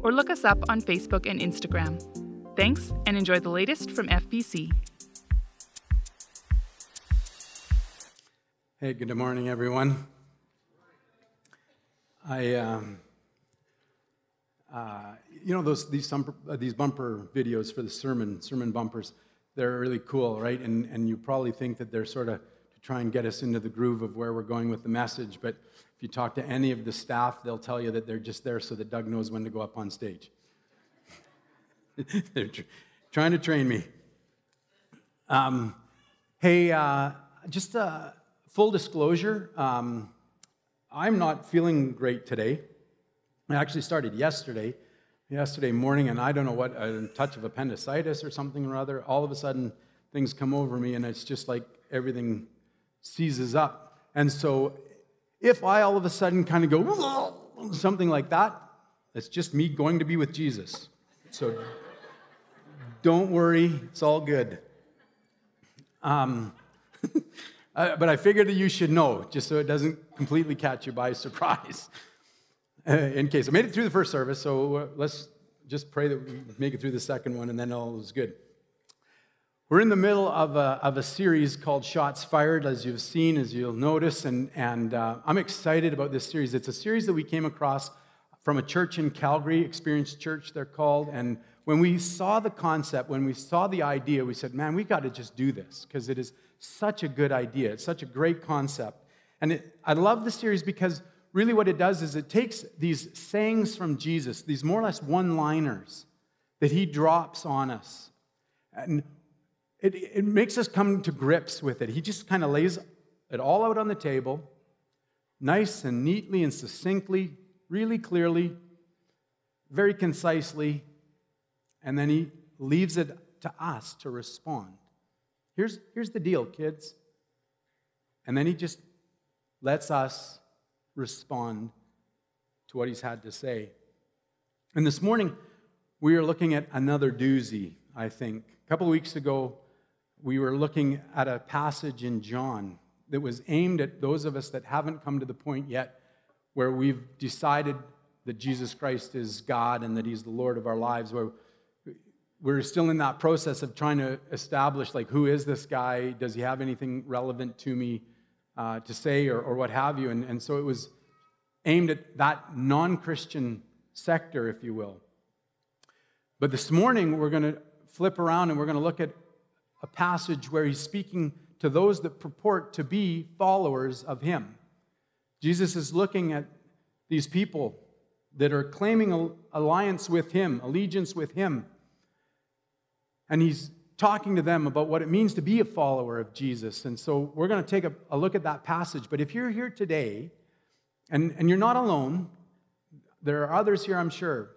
or look us up on Facebook and Instagram. Thanks, and enjoy the latest from FBC. Hey, good morning, everyone. I, um, uh, you know, those these bumper, uh, these bumper videos for the sermon, sermon bumpers, they're really cool, right? And and you probably think that they're sort of to try and get us into the groove of where we're going with the message. But if you talk to any of the staff, they'll tell you that they're just there so that Doug knows when to go up on stage. they're tr- trying to train me. Um, hey, uh, just uh, full disclosure, um, I'm not feeling great today. I actually started yesterday, yesterday morning, and I don't know what, a touch of appendicitis or something or other. All of a sudden, things come over me, and it's just like everything seizes up. And so, if I all of a sudden kind of go, something like that, it's just me going to be with Jesus. So, don't worry, it's all good. Um, uh, but I figured that you should know, just so it doesn't completely catch you by surprise. Uh, in case I made it through the first service, so uh, let's just pray that we make it through the second one, and then all is good. We're in the middle of a, of a series called Shots Fired, as you've seen, as you'll notice, and, and uh, I'm excited about this series. It's a series that we came across from a church in Calgary, Experienced Church, they're called. And when we saw the concept, when we saw the idea, we said, man, we got to just do this because it is such a good idea. It's such a great concept. And it, I love the series because really what it does is it takes these sayings from Jesus, these more or less one liners that he drops on us. And it, it makes us come to grips with it. He just kind of lays it all out on the table, nice and neatly and succinctly, really clearly, very concisely, and then he leaves it to us to respond. Here's, here's the deal, kids. And then he just lets us respond to what he's had to say. And this morning, we are looking at another doozy, I think. A couple of weeks ago, we were looking at a passage in John that was aimed at those of us that haven't come to the point yet where we've decided that Jesus Christ is God and that He's the Lord of our lives, where we're still in that process of trying to establish, like, who is this guy? Does he have anything relevant to me uh, to say or, or what have you? And, and so it was aimed at that non Christian sector, if you will. But this morning, we're going to flip around and we're going to look at a passage where he's speaking to those that purport to be followers of him. Jesus is looking at these people that are claiming alliance with him, allegiance with him. And he's talking to them about what it means to be a follower of Jesus. And so we're going to take a, a look at that passage. But if you're here today, and, and you're not alone, there are others here, I'm sure.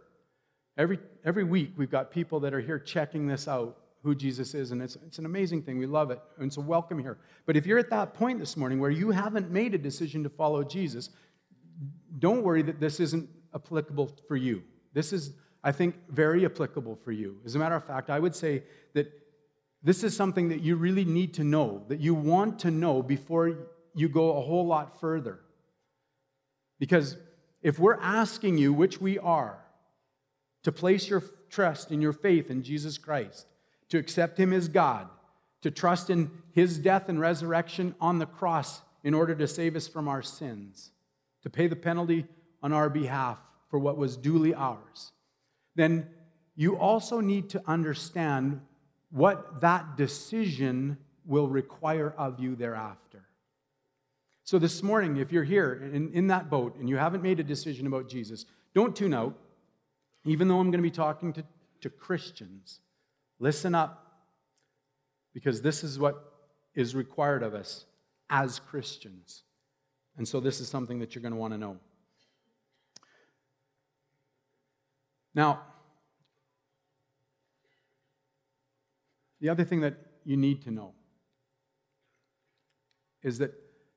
Every, every week, we've got people that are here checking this out who Jesus is, and it's, it's an amazing thing. We love it, and so welcome here. But if you're at that point this morning where you haven't made a decision to follow Jesus, don't worry that this isn't applicable for you. This is, I think, very applicable for you. As a matter of fact, I would say that this is something that you really need to know, that you want to know before you go a whole lot further. Because if we're asking you, which we are, to place your trust in your faith in Jesus Christ, to accept Him as God, to trust in His death and resurrection on the cross in order to save us from our sins, to pay the penalty on our behalf for what was duly ours, then you also need to understand what that decision will require of you thereafter. So, this morning, if you're here in, in that boat and you haven't made a decision about Jesus, don't tune out, even though I'm going to be talking to, to Christians. Listen up, because this is what is required of us as Christians. And so, this is something that you're going to want to know. Now, the other thing that you need to know is that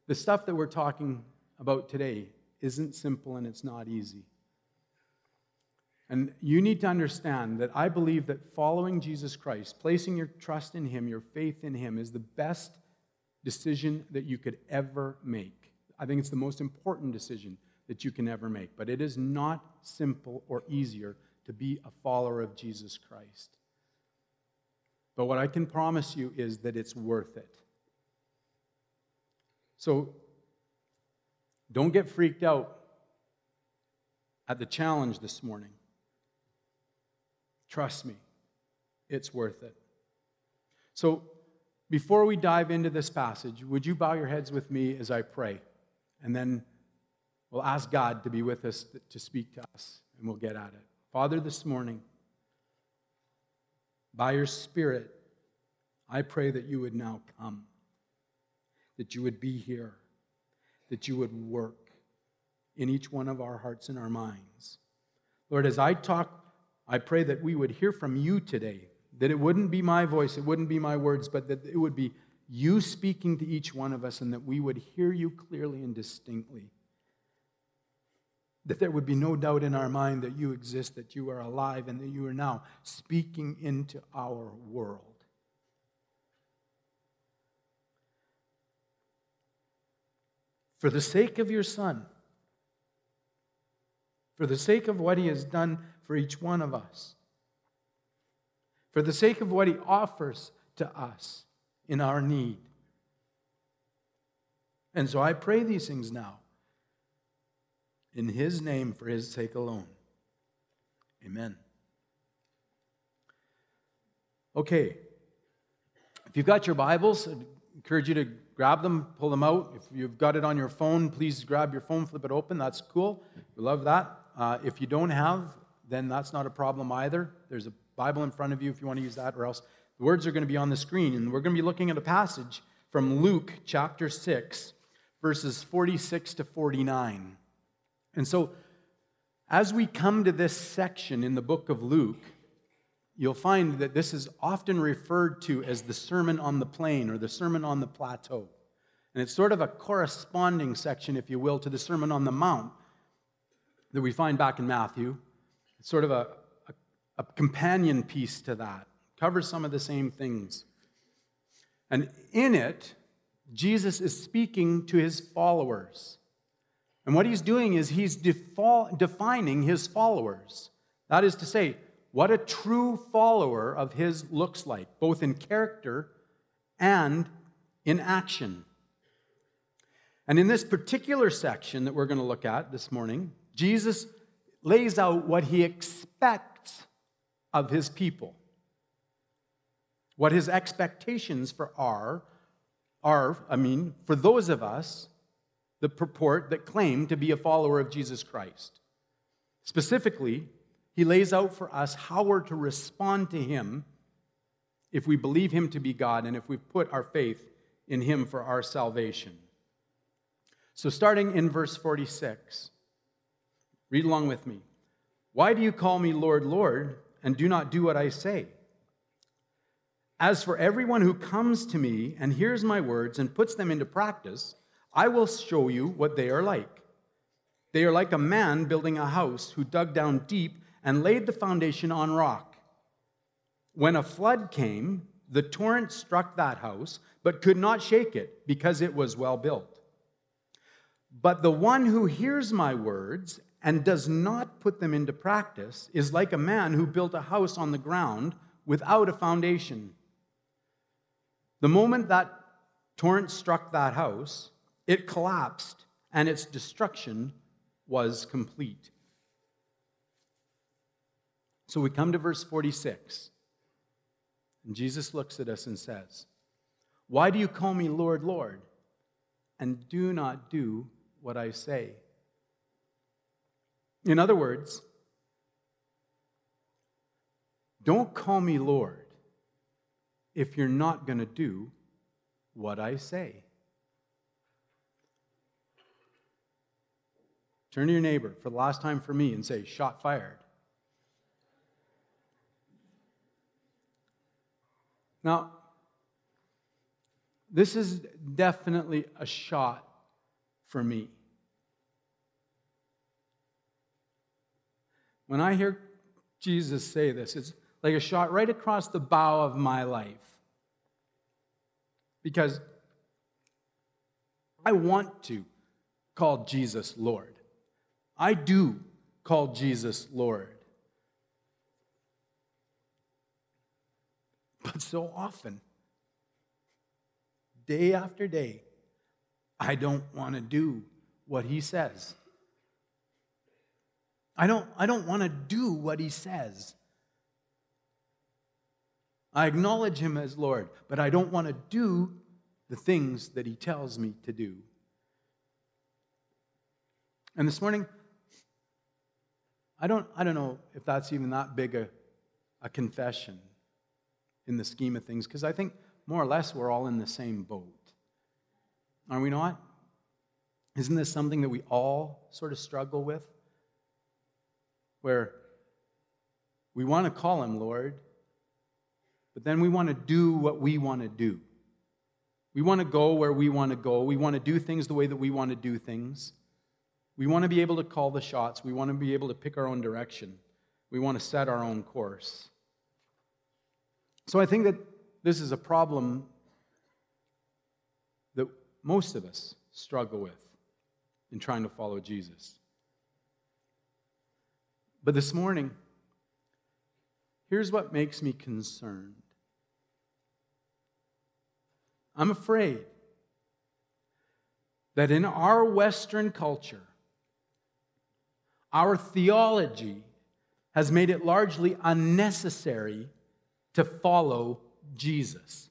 the stuff that we're talking about today isn't simple and it's not easy. And you need to understand that I believe that following Jesus Christ, placing your trust in Him, your faith in Him, is the best decision that you could ever make. I think it's the most important decision that you can ever make. But it is not simple or easier to be a follower of Jesus Christ. But what I can promise you is that it's worth it. So don't get freaked out at the challenge this morning. Trust me, it's worth it. So, before we dive into this passage, would you bow your heads with me as I pray? And then we'll ask God to be with us, to speak to us, and we'll get at it. Father, this morning, by your Spirit, I pray that you would now come, that you would be here, that you would work in each one of our hearts and our minds. Lord, as I talk I pray that we would hear from you today, that it wouldn't be my voice, it wouldn't be my words, but that it would be you speaking to each one of us and that we would hear you clearly and distinctly. That there would be no doubt in our mind that you exist, that you are alive, and that you are now speaking into our world. For the sake of your Son, for the sake of what he has done for each one of us, for the sake of what He offers to us in our need. And so I pray these things now in His name for His sake alone. Amen. Okay, if you've got your Bibles, I encourage you to grab them, pull them out. If you've got it on your phone, please grab your phone, flip it open. That's cool. We love that. Uh, if you don't have then that's not a problem either. There's a Bible in front of you if you want to use that, or else the words are going to be on the screen. And we're going to be looking at a passage from Luke chapter 6, verses 46 to 49. And so, as we come to this section in the book of Luke, you'll find that this is often referred to as the Sermon on the Plain or the Sermon on the Plateau. And it's sort of a corresponding section, if you will, to the Sermon on the Mount that we find back in Matthew sort of a, a, a companion piece to that, covers some of the same things. And in it, Jesus is speaking to his followers. And what he's doing is he's defining his followers. That is to say, what a true follower of his looks like, both in character and in action. And in this particular section that we're going to look at this morning, Jesus lays out what he expects of his people. What his expectations for are, are, I mean, for those of us the purport that claim to be a follower of Jesus Christ. Specifically, he lays out for us how we're to respond to him if we believe him to be God and if we put our faith in him for our salvation. So, starting in verse 46. Read along with me. Why do you call me Lord, Lord, and do not do what I say? As for everyone who comes to me and hears my words and puts them into practice, I will show you what they are like. They are like a man building a house who dug down deep and laid the foundation on rock. When a flood came, the torrent struck that house, but could not shake it because it was well built. But the one who hears my words and does not put them into practice is like a man who built a house on the ground without a foundation. The moment that torrent struck that house, it collapsed and its destruction was complete. So we come to verse 46. And Jesus looks at us and says, Why do you call me Lord, Lord, and do not do what I say? In other words, don't call me Lord if you're not going to do what I say. Turn to your neighbor for the last time for me and say, Shot fired. Now, this is definitely a shot for me. When I hear Jesus say this, it's like a shot right across the bow of my life. Because I want to call Jesus Lord. I do call Jesus Lord. But so often, day after day, I don't want to do what he says. I don't, I don't want to do what he says. I acknowledge him as Lord, but I don't want to do the things that he tells me to do. And this morning, I don't, I don't know if that's even that big a, a confession in the scheme of things, because I think more or less we're all in the same boat. Are we not? Isn't this something that we all sort of struggle with? Where we want to call him Lord, but then we want to do what we want to do. We want to go where we want to go. We want to do things the way that we want to do things. We want to be able to call the shots. We want to be able to pick our own direction. We want to set our own course. So I think that this is a problem that most of us struggle with in trying to follow Jesus. But this morning, here's what makes me concerned I'm afraid that in our Western culture, our theology has made it largely unnecessary to follow Jesus.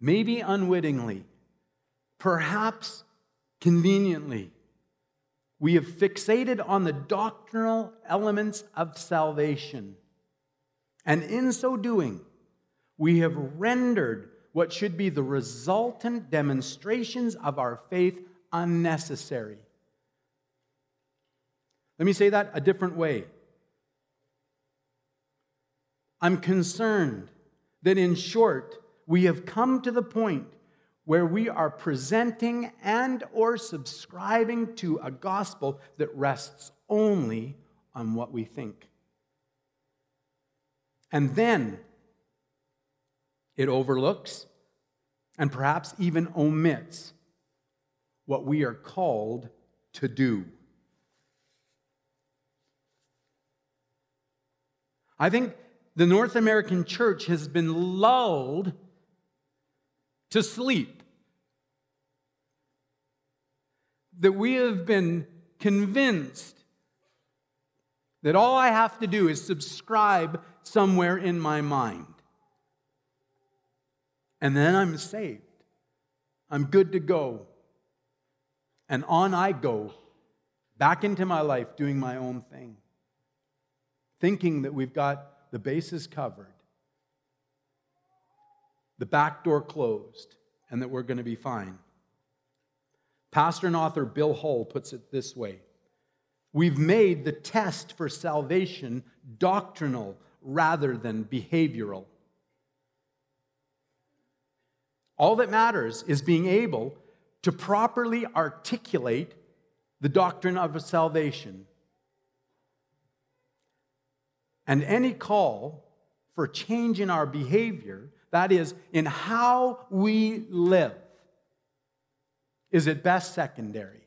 Maybe unwittingly, perhaps conveniently, we have fixated on the doctrinal elements of salvation. And in so doing, we have rendered what should be the resultant demonstrations of our faith unnecessary. Let me say that a different way. I'm concerned that, in short, we have come to the point where we are presenting and or subscribing to a gospel that rests only on what we think. And then it overlooks and perhaps even omits what we are called to do. I think the North American church has been lulled to sleep. That we have been convinced that all I have to do is subscribe somewhere in my mind. And then I'm saved. I'm good to go. And on I go, back into my life doing my own thing thinking that we've got the bases covered, the back door closed, and that we're going to be fine. Pastor and author Bill Hull puts it this way We've made the test for salvation doctrinal rather than behavioral. All that matters is being able to properly articulate the doctrine of salvation and any call for change in our behavior, that is, in how we live, is at best secondary,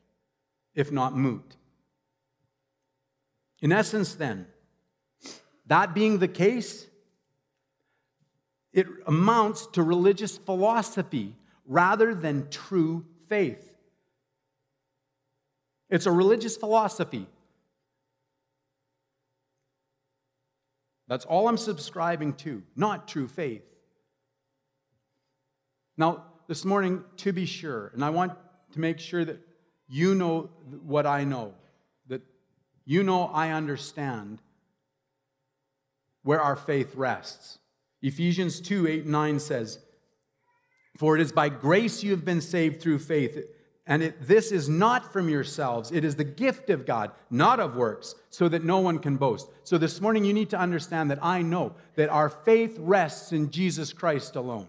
if not moot. In essence, then, that being the case, it amounts to religious philosophy rather than true faith. It's a religious philosophy That's all I'm subscribing to, not true faith. Now, this morning, to be sure, and I want to make sure that you know what I know, that you know I understand where our faith rests. Ephesians 2 8 9 says, For it is by grace you have been saved through faith, And it, this is not from yourselves. It is the gift of God, not of works, so that no one can boast. So this morning, you need to understand that I know that our faith rests in Jesus Christ alone.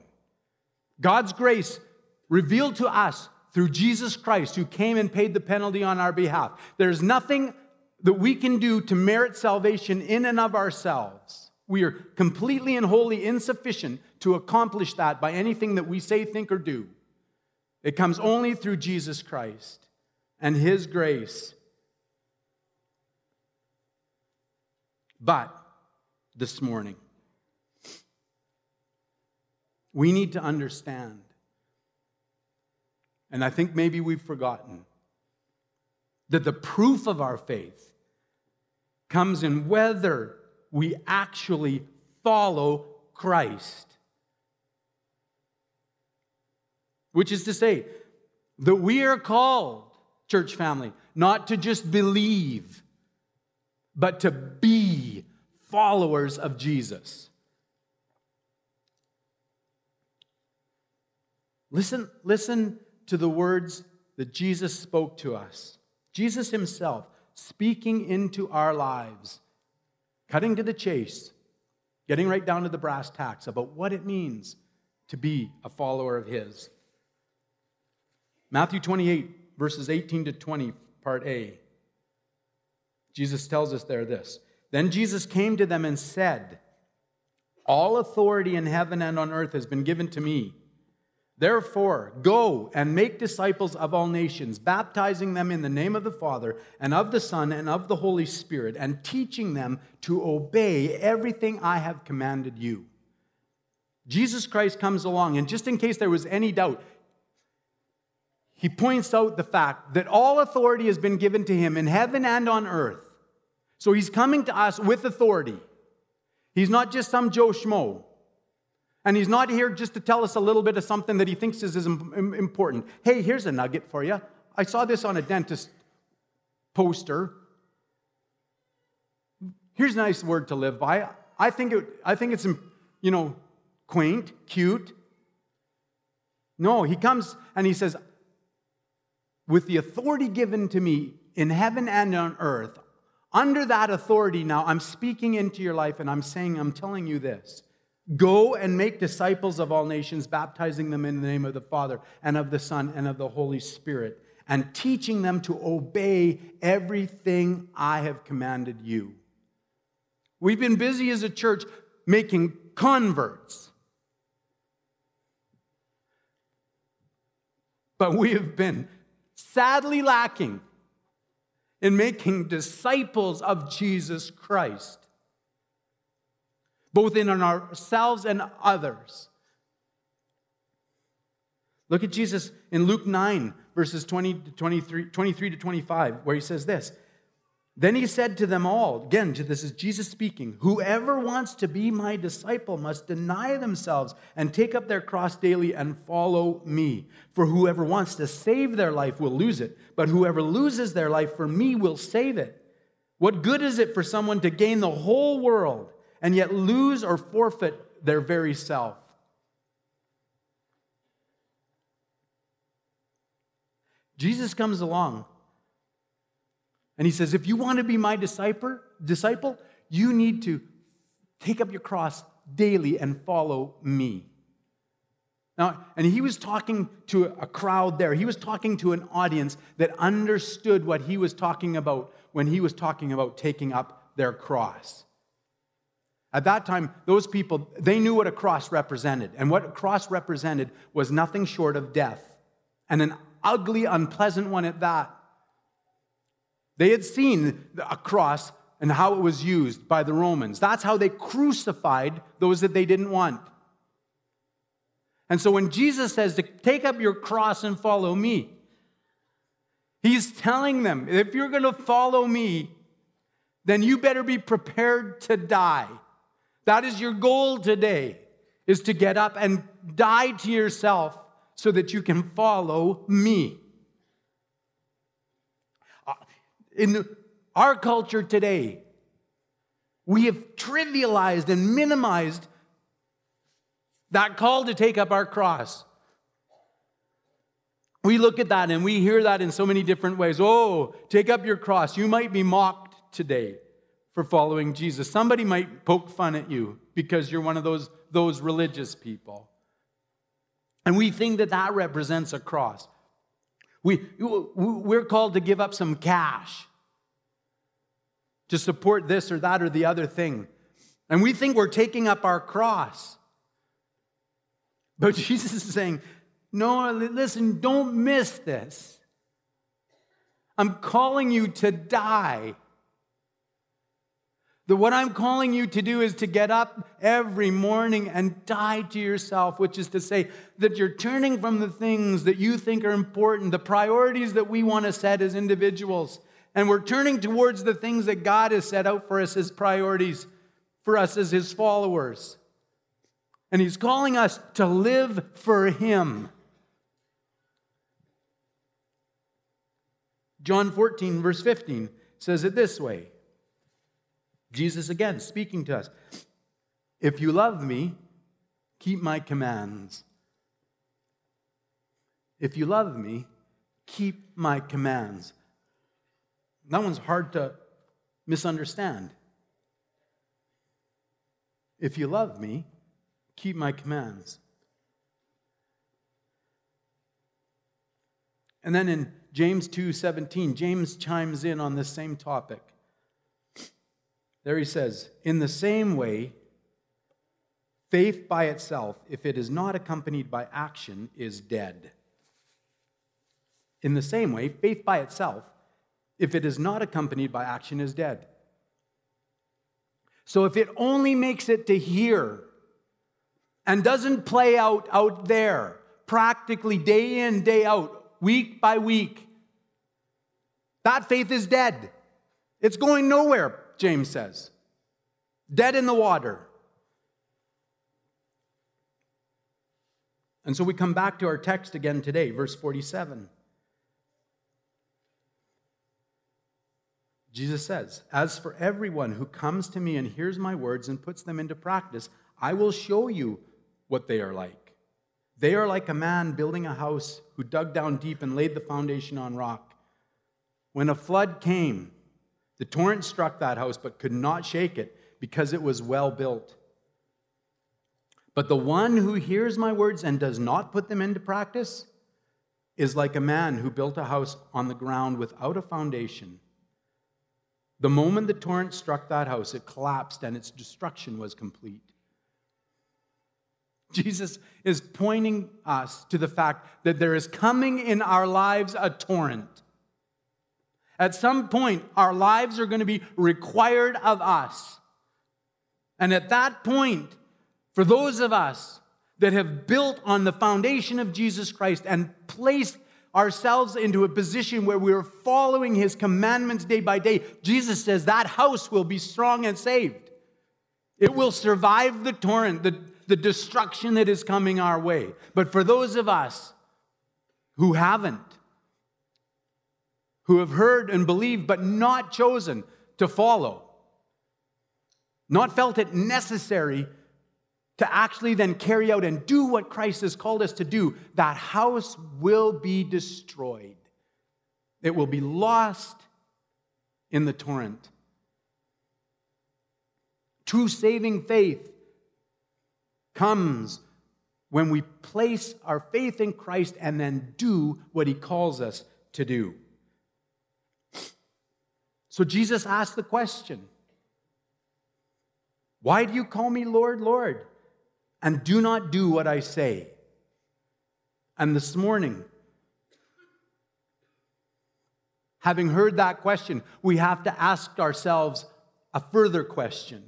God's grace revealed to us through Jesus Christ, who came and paid the penalty on our behalf. There's nothing that we can do to merit salvation in and of ourselves. We are completely and wholly insufficient to accomplish that by anything that we say, think, or do. It comes only through Jesus Christ and His grace. But this morning, we need to understand, and I think maybe we've forgotten, that the proof of our faith comes in whether we actually follow Christ. which is to say that we are called, church family, not to just believe, but to be followers of Jesus. Listen, listen to the words that Jesus spoke to us. Jesus himself speaking into our lives, cutting to the chase, getting right down to the brass tacks about what it means to be a follower of his. Matthew 28, verses 18 to 20, part A. Jesus tells us there this. Then Jesus came to them and said, All authority in heaven and on earth has been given to me. Therefore, go and make disciples of all nations, baptizing them in the name of the Father and of the Son and of the Holy Spirit, and teaching them to obey everything I have commanded you. Jesus Christ comes along, and just in case there was any doubt, he points out the fact that all authority has been given to him in heaven and on earth. So he's coming to us with authority. He's not just some Joe Schmo. And he's not here just to tell us a little bit of something that he thinks is, important. Hey, here's a nugget for you. I saw this on a dentist poster. Here's a nice word to live by. I think, it, I think it's, you know, quaint, cute. No, he comes and he says, with the authority given to me in heaven and on earth, under that authority now, I'm speaking into your life and I'm saying, I'm telling you this. Go and make disciples of all nations, baptizing them in the name of the Father and of the Son and of the Holy Spirit, and teaching them to obey everything I have commanded you. We've been busy as a church making converts. But we have been sadly lacking in making disciples of Jesus Christ, both in ourselves and others. Look at Jesus in Luke 9, verses 20 to 23, 23 to 25, where he says this then he said to them all, again, this is Jesus speaking, whoever wants to be my disciple must deny themselves and take up their cross daily and follow me. For whoever wants to save their life will lose it, but whoever loses their life for me will save it. What good is it for someone to gain the whole world and yet lose or forfeit their very self? Jesus comes along and he says, if you want to be my disciple, disciple, you need to take up your cross daily and follow me. Now, and he was talking to a crowd there. He was talking to an audience that understood what he was talking about when he was talking about taking up their cross. At that time, those people, they knew what a cross represented. And what a cross represented was nothing short of death, and an ugly, unpleasant one at that. They had seen a cross and how it was used by the Romans. That's how they crucified those that they didn't want. And so when Jesus says to take up your cross and follow me, he's telling them if you're going to follow me, then you better be prepared to die. That is your goal today, is to get up and die to yourself so that you can follow me. Uh, in our culture today, we have trivialized and minimized that call to take up our cross. We look at that and we hear that in so many different ways. Oh, take up your cross. You might be mocked today for following Jesus. Somebody might poke fun at you because you're one of those, those religious people. And we think that that represents a cross. We, we're called to give up some cash to support this or that or the other thing. And we think we're taking up our cross. But Jesus is saying, no, listen, don't miss this. I'm calling you to die. The, what I'm calling you to do is to get up every morning and die to yourself, which is to say that you're turning from the things that you think are important, the priorities that we want to set as individuals, and we're turning towards the things that God has set out for us as priorities for us as His followers. And He's calling us to live for Him. John 14, verse 15 says it this way Jesus again speaking to us. If you love me, keep my commands. If you love me, keep my commands. That one's hard to misunderstand. If you love me, keep my commands. And then in James 2:17, James chimes in on this same topic. There he says, In the same way, faith by itself, if it is not accompanied by action, is dead. In the same way, faith by itself, if it is not accompanied by action, is dead. So if it only makes it to here and doesn't play out out there, practically day in, day out, week by week, that faith is dead. It's going nowhere. James says. Dead in the water. And so we come back to our text again today, verse 47. Jesus says, As for everyone who comes to me and hears my words and puts them into practice, I will show you what they are like. They are like a man building a house who dug down deep and laid the foundation on rock. When a flood came, the torrent struck that house but could not shake it because it was well built. But the one who hears my words and does not put them into practice is like a man who built a house on the ground without a foundation. The moment the torrent struck that house, it collapsed and its destruction was complete. Jesus is pointing us to the fact that there is coming in our lives a torrent at some point, our lives are going to be required of us. And at that point, for those of us that have built on the foundation of Jesus Christ and placed ourselves into a position where we are following his commandments day by day, Jesus says that house will be strong and saved. It will survive the torrent, the, the destruction that is coming our way. But for those of us who haven't, who have heard and believed but not chosen to follow, not felt it necessary to actually then carry out and do what Christ has called us to do, that house will be destroyed. It will be lost in the torrent. True saving faith comes when we place our faith in Christ and then do what he calls us to do. So Jesus asked the question Why do you call me Lord, Lord, and do not do what I say? And this morning, having heard that question, we have to ask ourselves a further question,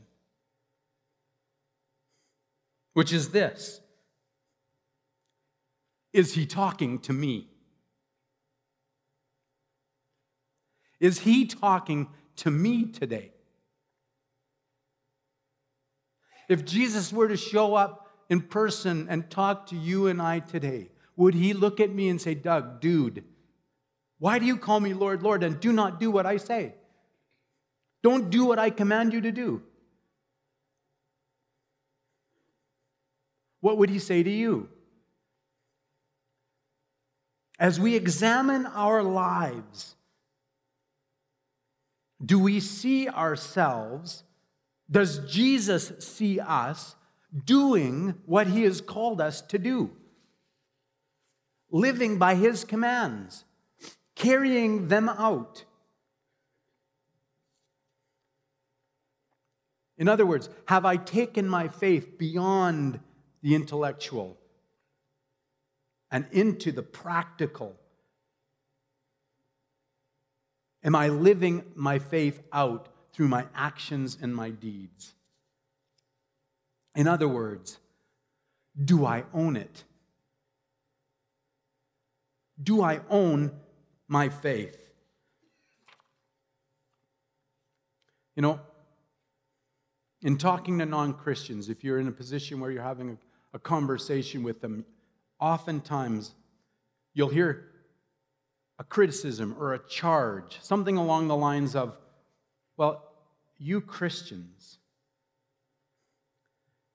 which is this Is he talking to me? Is he talking to me today? If Jesus were to show up in person and talk to you and I today, would he look at me and say, Doug, dude, why do you call me Lord, Lord, and do not do what I say? Don't do what I command you to do. What would he say to you? As we examine our lives, do we see ourselves? Does Jesus see us doing what he has called us to do? Living by his commands, carrying them out. In other words, have I taken my faith beyond the intellectual and into the practical? Am I living my faith out through my actions and my deeds? In other words, do I own it? Do I own my faith? You know, in talking to non Christians, if you're in a position where you're having a, a, conversation with them, oftentimes you'll hear a criticism or a charge, something along the lines of, well, you Christians,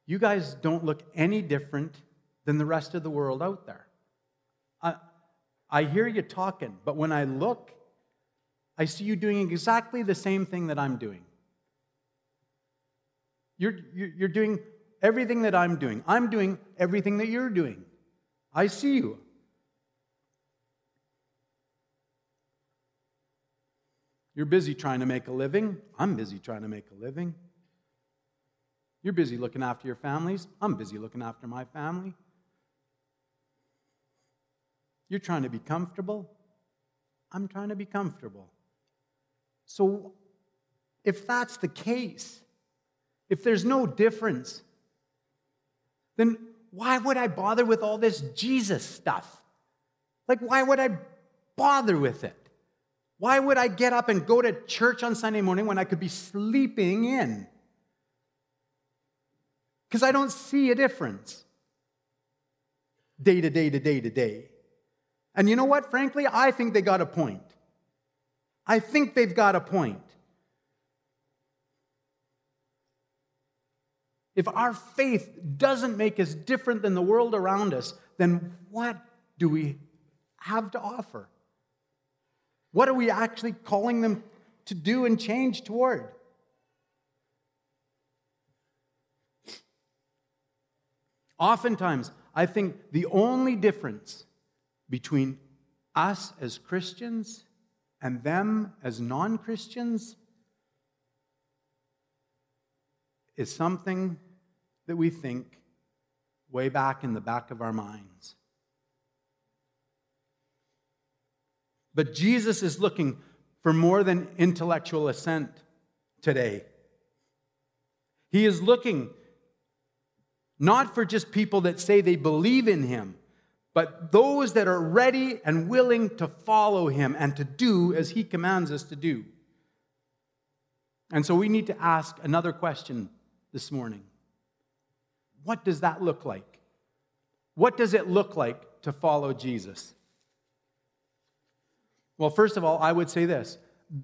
you guys don't look any different than the rest of the world out there. I, I hear you talking, but when I look, I see you doing exactly the same thing that I'm doing. You're, you're doing everything that I'm doing. I'm doing everything that you're doing. I see you. You're busy trying to make a living. I'm busy trying to make a living. You're busy looking after your families. I'm busy looking after my family. You're trying to be comfortable. I'm trying to be comfortable. So, if that's the case, if there's no difference, then why would I bother with all this Jesus stuff? Like, why would I bother with it? Why would I get up and go to church on Sunday morning when I could be sleeping in? Because I don't see a difference day to day to day to day. And you know what? Frankly, I think they got a point. I think they've got a point. If our faith doesn't make us different than the world around us, then what do we have to offer? What are we actually calling them to do and change toward? Oftentimes, I think the only difference between us as Christians and them as non Christians is something that we think way back in the back of our minds. But Jesus is looking for more than intellectual assent today. He is looking not for just people that say they believe in him, but those that are ready and willing to follow him and to do as he commands us to do. And so we need to ask another question this morning what does that look like? What does it look like to follow Jesus? Well, first of all, I would say this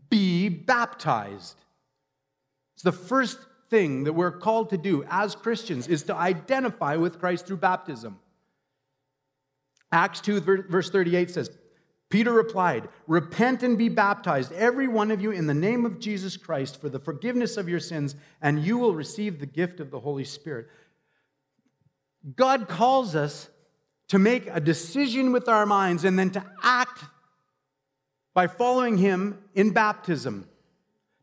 be baptized. It's the first thing that we're called to do as Christians is to identify with Christ through baptism. Acts 2, verse 38 says, Peter replied, Repent and be baptized, every one of you, in the name of Jesus Christ for the forgiveness of your sins, and you will receive the gift of the Holy Spirit. God calls us to make a decision with our minds and then to act by following Him in baptism,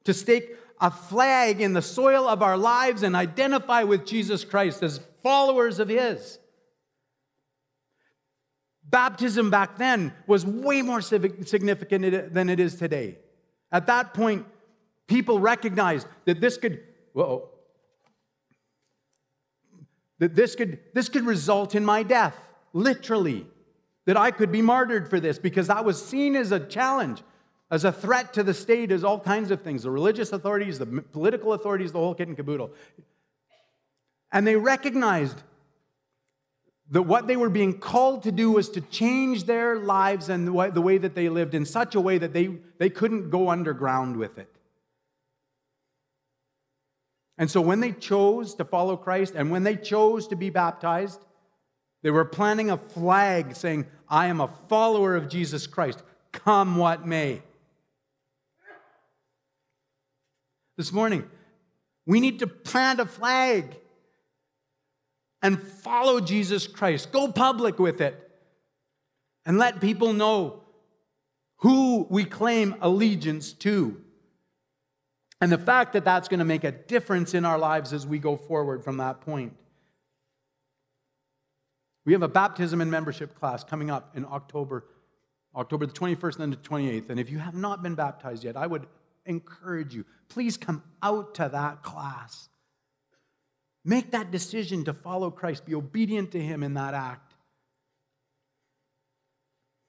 to stake a flag in the soil of our lives and identify with Jesus Christ as followers of His. Baptism back then was way more significant than it is today. At that point, people recognized that this could, whoa, that this could, this could result in my death, literally. That I could be martyred for this because I was seen as a challenge, as a threat to the state, as all kinds of things the religious authorities, the political authorities, the whole kit and caboodle. And they recognized that what they were being called to do was to change their lives and the way, the way that they lived in such a way that they, they couldn't go underground with it. And so when they chose to follow Christ and when they chose to be baptized, They were planting a flag saying, I am a follower of Jesus Christ, come what may. This morning, we need to plant a flag and follow Jesus Christ. Go public with it and let people know who we claim allegiance to. And the fact that that's going to make a difference in our lives as we go forward from that point. We have a baptism and membership class coming up in October, October the 21st and the 28th. And if you have not been baptized yet, I would encourage you, please come out to that class. Make that decision to follow Christ, be obedient to Him in that act.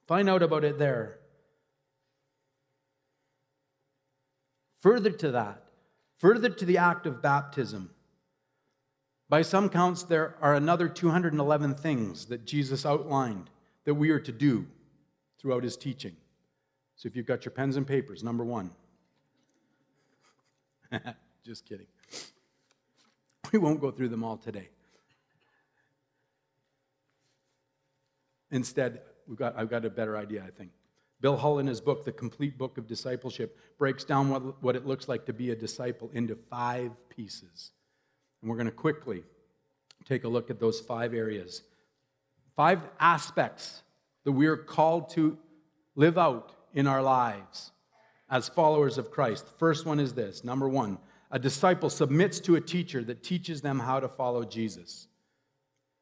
Find out about it there. Further to that, further to the act of baptism, by some counts, there are another 211 things that Jesus outlined that we are to do throughout his teaching. So if you've got your pens and papers, number one. Just kidding. We won't go through them all today. Instead, we've got, I've got a better idea, I think. Bill Hull, in his book, The Complete Book of Discipleship, breaks down what, what it looks like to be a disciple into five pieces. And we're going to quickly take a look at those five areas. Five aspects that we are called to live out in our lives as followers of Christ. The first one is this number one, a disciple submits to a teacher that teaches them how to follow Jesus.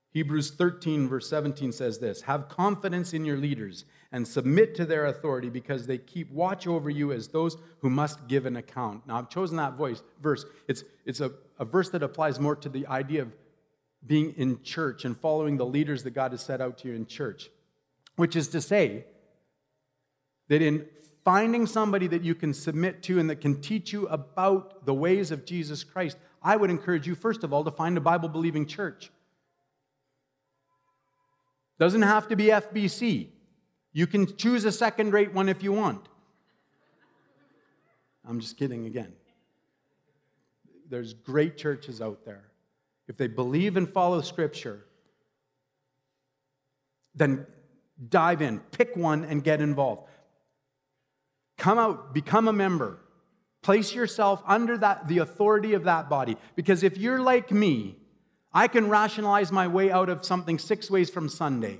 Hebrews 13, verse 17 says this Have confidence in your leaders and submit to their authority because they keep watch over you as those who must give an account. Now, I've chosen that voice, verse. It's, it's a, a verse that applies more to the idea of being in church and following the leaders that God has set out to you in church, which is to say that in finding somebody that you can submit to and that can teach you about the ways of Jesus Christ, I would encourage you, first of all, to find a Bible believing church. Doesn't have to be FBC. You can choose a second rate one if you want. I'm just kidding again. There's great churches out there. If they believe and follow Scripture, then dive in, pick one, and get involved. Come out, become a member. Place yourself under that, the authority of that body. Because if you're like me, I can rationalize my way out of something six ways from Sunday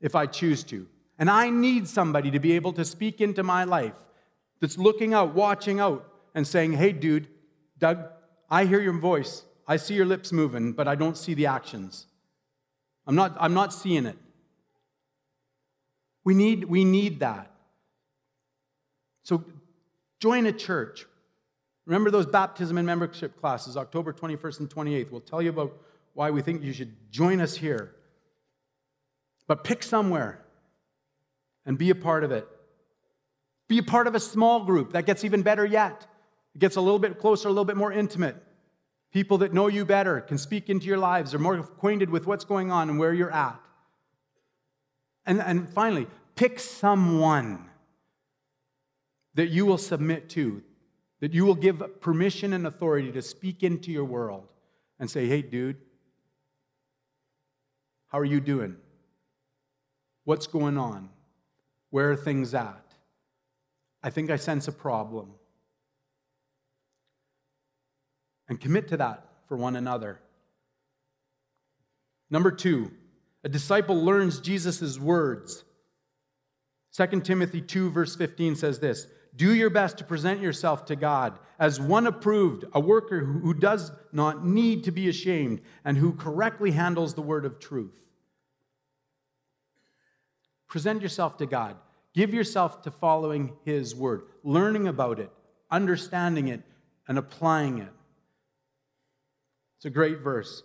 if I choose to. And I need somebody to be able to speak into my life that's looking out, watching out, and saying, Hey, dude, Doug, I hear your voice. I see your lips moving, but I don't see the actions. I'm not, I'm not seeing it. We need, we need that. So join a church. Remember those baptism and membership classes, October 21st and 28th. We'll tell you about why we think you should join us here. But pick somewhere and be a part of it. Be a part of a small group. That gets even better yet. It gets a little bit closer, a little bit more intimate. People that know you better can speak into your lives, are more acquainted with what's going on and where you're at. And, and finally, pick someone that you will submit to, that you will give permission and authority to speak into your world and say, hey, dude, how are you doing? What's going on? Where are things at? I think I sense a problem. And commit to that for one another. Number two, a disciple learns Jesus' words. 2 Timothy 2, verse 15 says this Do your best to present yourself to God as one approved, a worker who does not need to be ashamed and who correctly handles the word of truth. Present yourself to God. Give yourself to following His word, learning about it, understanding it, and applying it. It's a great verse.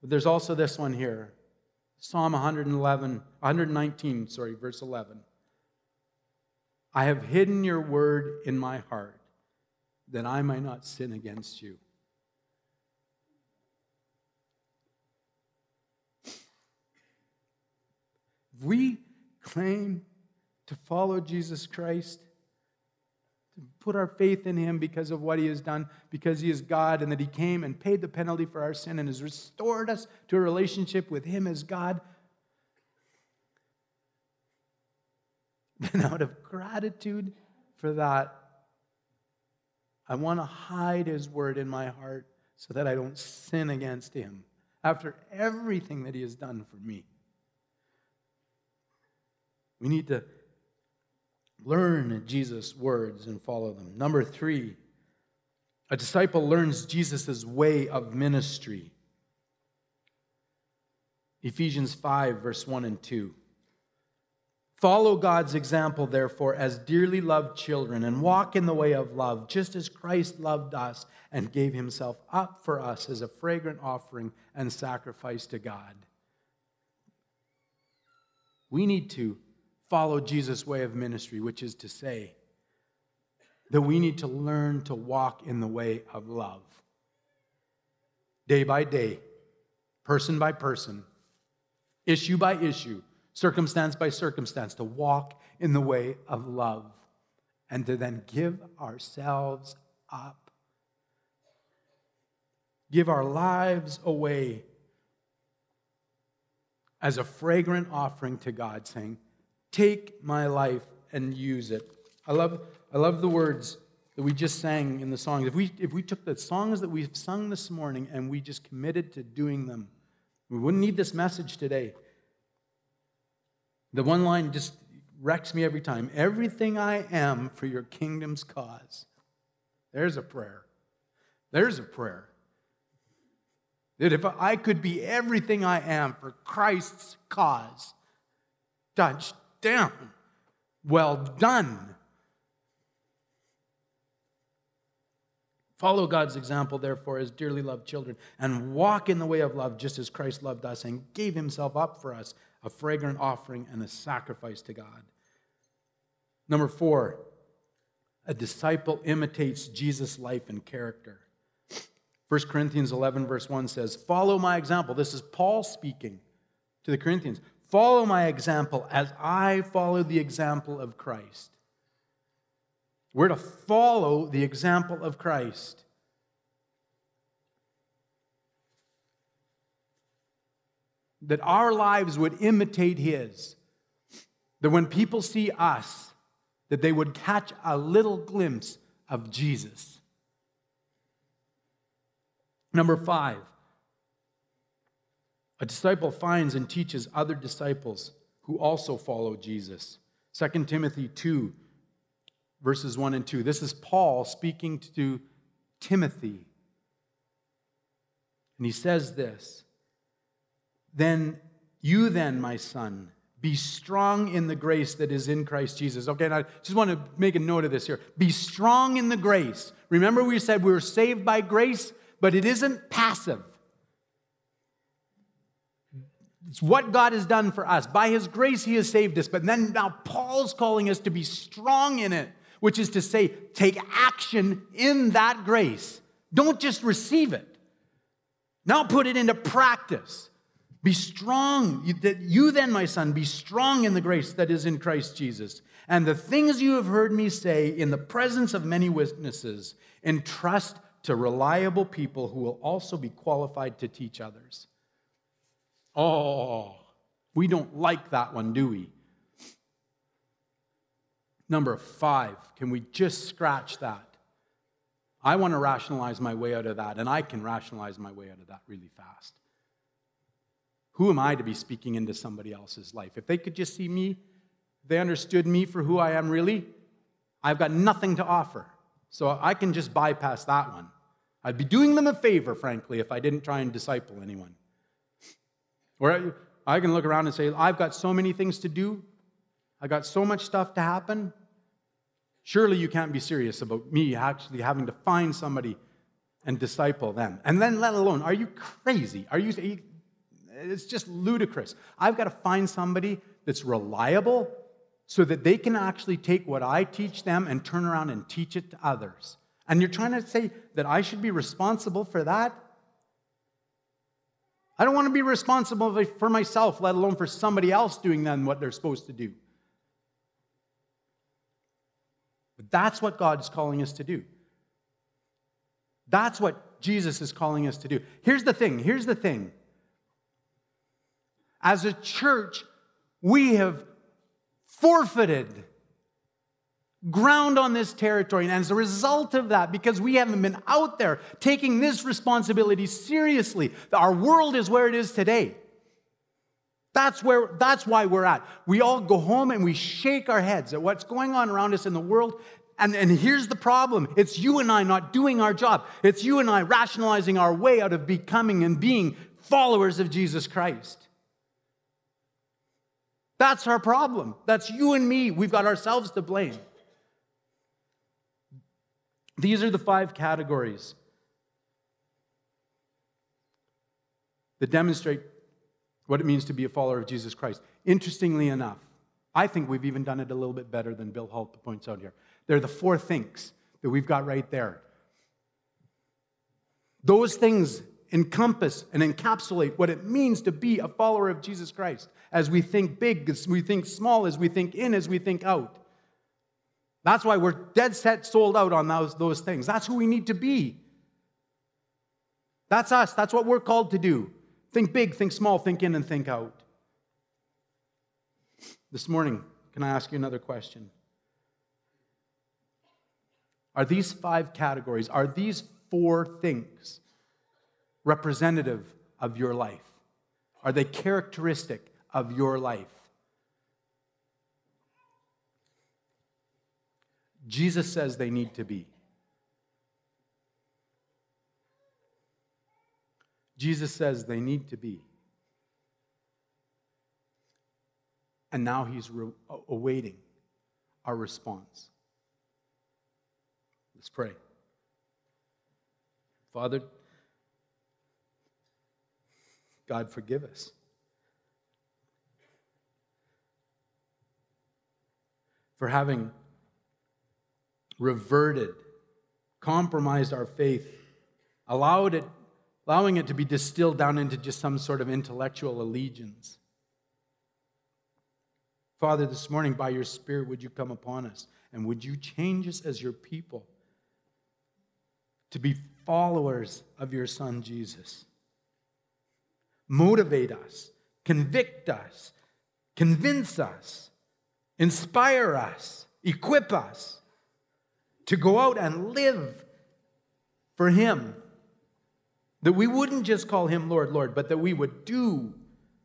But there's also this one here Psalm 111, 119, sorry, verse 11. I have hidden your word in my heart that I might not sin against you. If we claim to follow Jesus Christ, to put our faith in him because of what he has done, because he is God, and that he came and paid the penalty for our sin and has restored us to a relationship with him as God. Then, out of gratitude for that, I want to hide his word in my heart so that I don't sin against him after everything that he has done for me. We need to learn Jesus' words and follow them. Number three, a disciple learns Jesus' way of ministry. Ephesians 5, verse 1 and 2. Follow God's example, therefore, as dearly loved children, and walk in the way of love, just as Christ loved us and gave himself up for us as a fragrant offering and sacrifice to God. We need to follow Jesus' way of ministry, which is to say that we need to learn to walk in the way of love. Day by day, person by person, issue by issue, circumstance by circumstance, to walk in the way of love and to then give ourselves up. Give our lives away as a fragrant offering to God, saying, Take my life and use it. I love, I love the words that we just sang in the songs. If we, if we took the songs that we've sung this morning and we just committed to doing them, we wouldn't need this message today. The one line just wrecks me every time. Everything I am for your kingdom's cause. There's a prayer. There's a prayer. That if I could be everything I am for Christ's cause, touched down. Well done. Follow God's example, therefore, as dearly loved children, and walk in the way of love, just as Christ loved us and gave himself up for us, a fragrant offering and a sacrifice to God. Number four, a disciple imitates Jesus' life and character. 1 Corinthians 11, verse 1 says, Follow my example. This is Paul speaking to the Corinthians. Follow my example as I follow the example of Christ. We're to follow the example of Christ. That our lives would imitate his. That when people see us, that they would catch a little glimpse of Jesus. Number five, a disciple finds and teaches other disciples who also follow Jesus. 2 Timothy 2, verses 1 and 2. This is Paul speaking to Timothy. And he says this Then you, then, my son, be strong in the grace that is in Christ Jesus. Okay, and I just want to make a note of this here. Be strong in the grace. Remember, we said we were saved by grace, but it isn't passive. It's what God has done for us. By His grace, He has saved us. But then now Paul's calling us to be strong in it, which is to say, take action in that grace. Don't just receive it. Now put it into practice. Be strong. that You then, my son, be strong in the grace that is in Christ Jesus. And the things you have heard me say in the presence of many witnesses, entrust to reliable people who will also be qualified to teach others. Oh, we don't like that one, do we? Number five, can we just scratch that? I want to rationalize my way out of that, and I can rationalize my way out of that really fast. Who am I to be speaking into somebody else's life? If they could just see me, they understood me for who I am really, I've got nothing to offer. So I can just bypass that one. I'd be doing them a favor, frankly, if I didn't try and disciple anyone. Or I can look around and say, I've got so many things to do. I've got so much stuff to happen. Surely you can't be serious about me actually having to find somebody and disciple them. And then, let alone, are you crazy? Are you, it's just ludicrous. I've got to find somebody that's reliable so that they can actually take what I teach them and turn around and teach it to others. And you're trying to say that I should be responsible for that? I don't want to be responsible for myself, let alone for somebody else doing then what they're supposed to do. But that's what God's calling us to do. That's what Jesus is calling us to do. Here's the thing here's the thing. As a church, we have forfeited ground on this territory. And as a result of that, because we haven't been out there taking this responsibility seriously, our world is where it is today. That's where that's why we're at. We all go home and we shake our heads at what's going on around us in the world. And, and here's the problem it's you and I not doing our job. It's you and I rationalizing our way out of becoming and being followers of Jesus Christ. That's our problem. That's you and me. We've got ourselves to blame. These are the five categories that demonstrate what it means to be a follower of Jesus Christ. Interestingly enough, I think we've even done it a little bit better than Bill Hull points out here. They're the four things that we've got right there. Those things encompass and encapsulate what it means to be a follower of Jesus Christ as we think big, as we think small, as we think in, as we think out. That's why we're dead set sold out on those, those things. That's who we need to be. That's us. That's what we're called to do. Think big, think small, think in, and think out. This morning, can I ask you another question? Are these five categories, are these four things representative of your life? Are they characteristic of your life? Jesus says they need to be. Jesus says they need to be. And now he's re- awaiting our response. Let's pray. Father, God, forgive us. For having reverted, compromised our faith, allowed it allowing it to be distilled down into just some sort of intellectual allegiance. Father, this morning, by your Spirit, would you come upon us and would you change us as your people to be followers of your Son, Jesus? Motivate us, convict us, convince us, inspire us, equip us to go out and live for Him that we wouldn't just call him Lord, Lord, but that we would do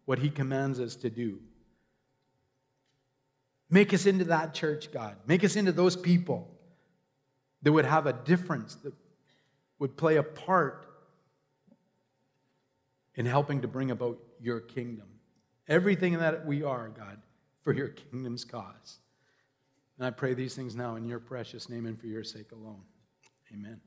what he commands us to do. Make us into that church, God. Make us into those people that would have a difference, that would play a part in helping to bring about your kingdom. Everything that we are, God, for your kingdom's cause. And I pray these things now in your precious name and for your sake alone. Amen.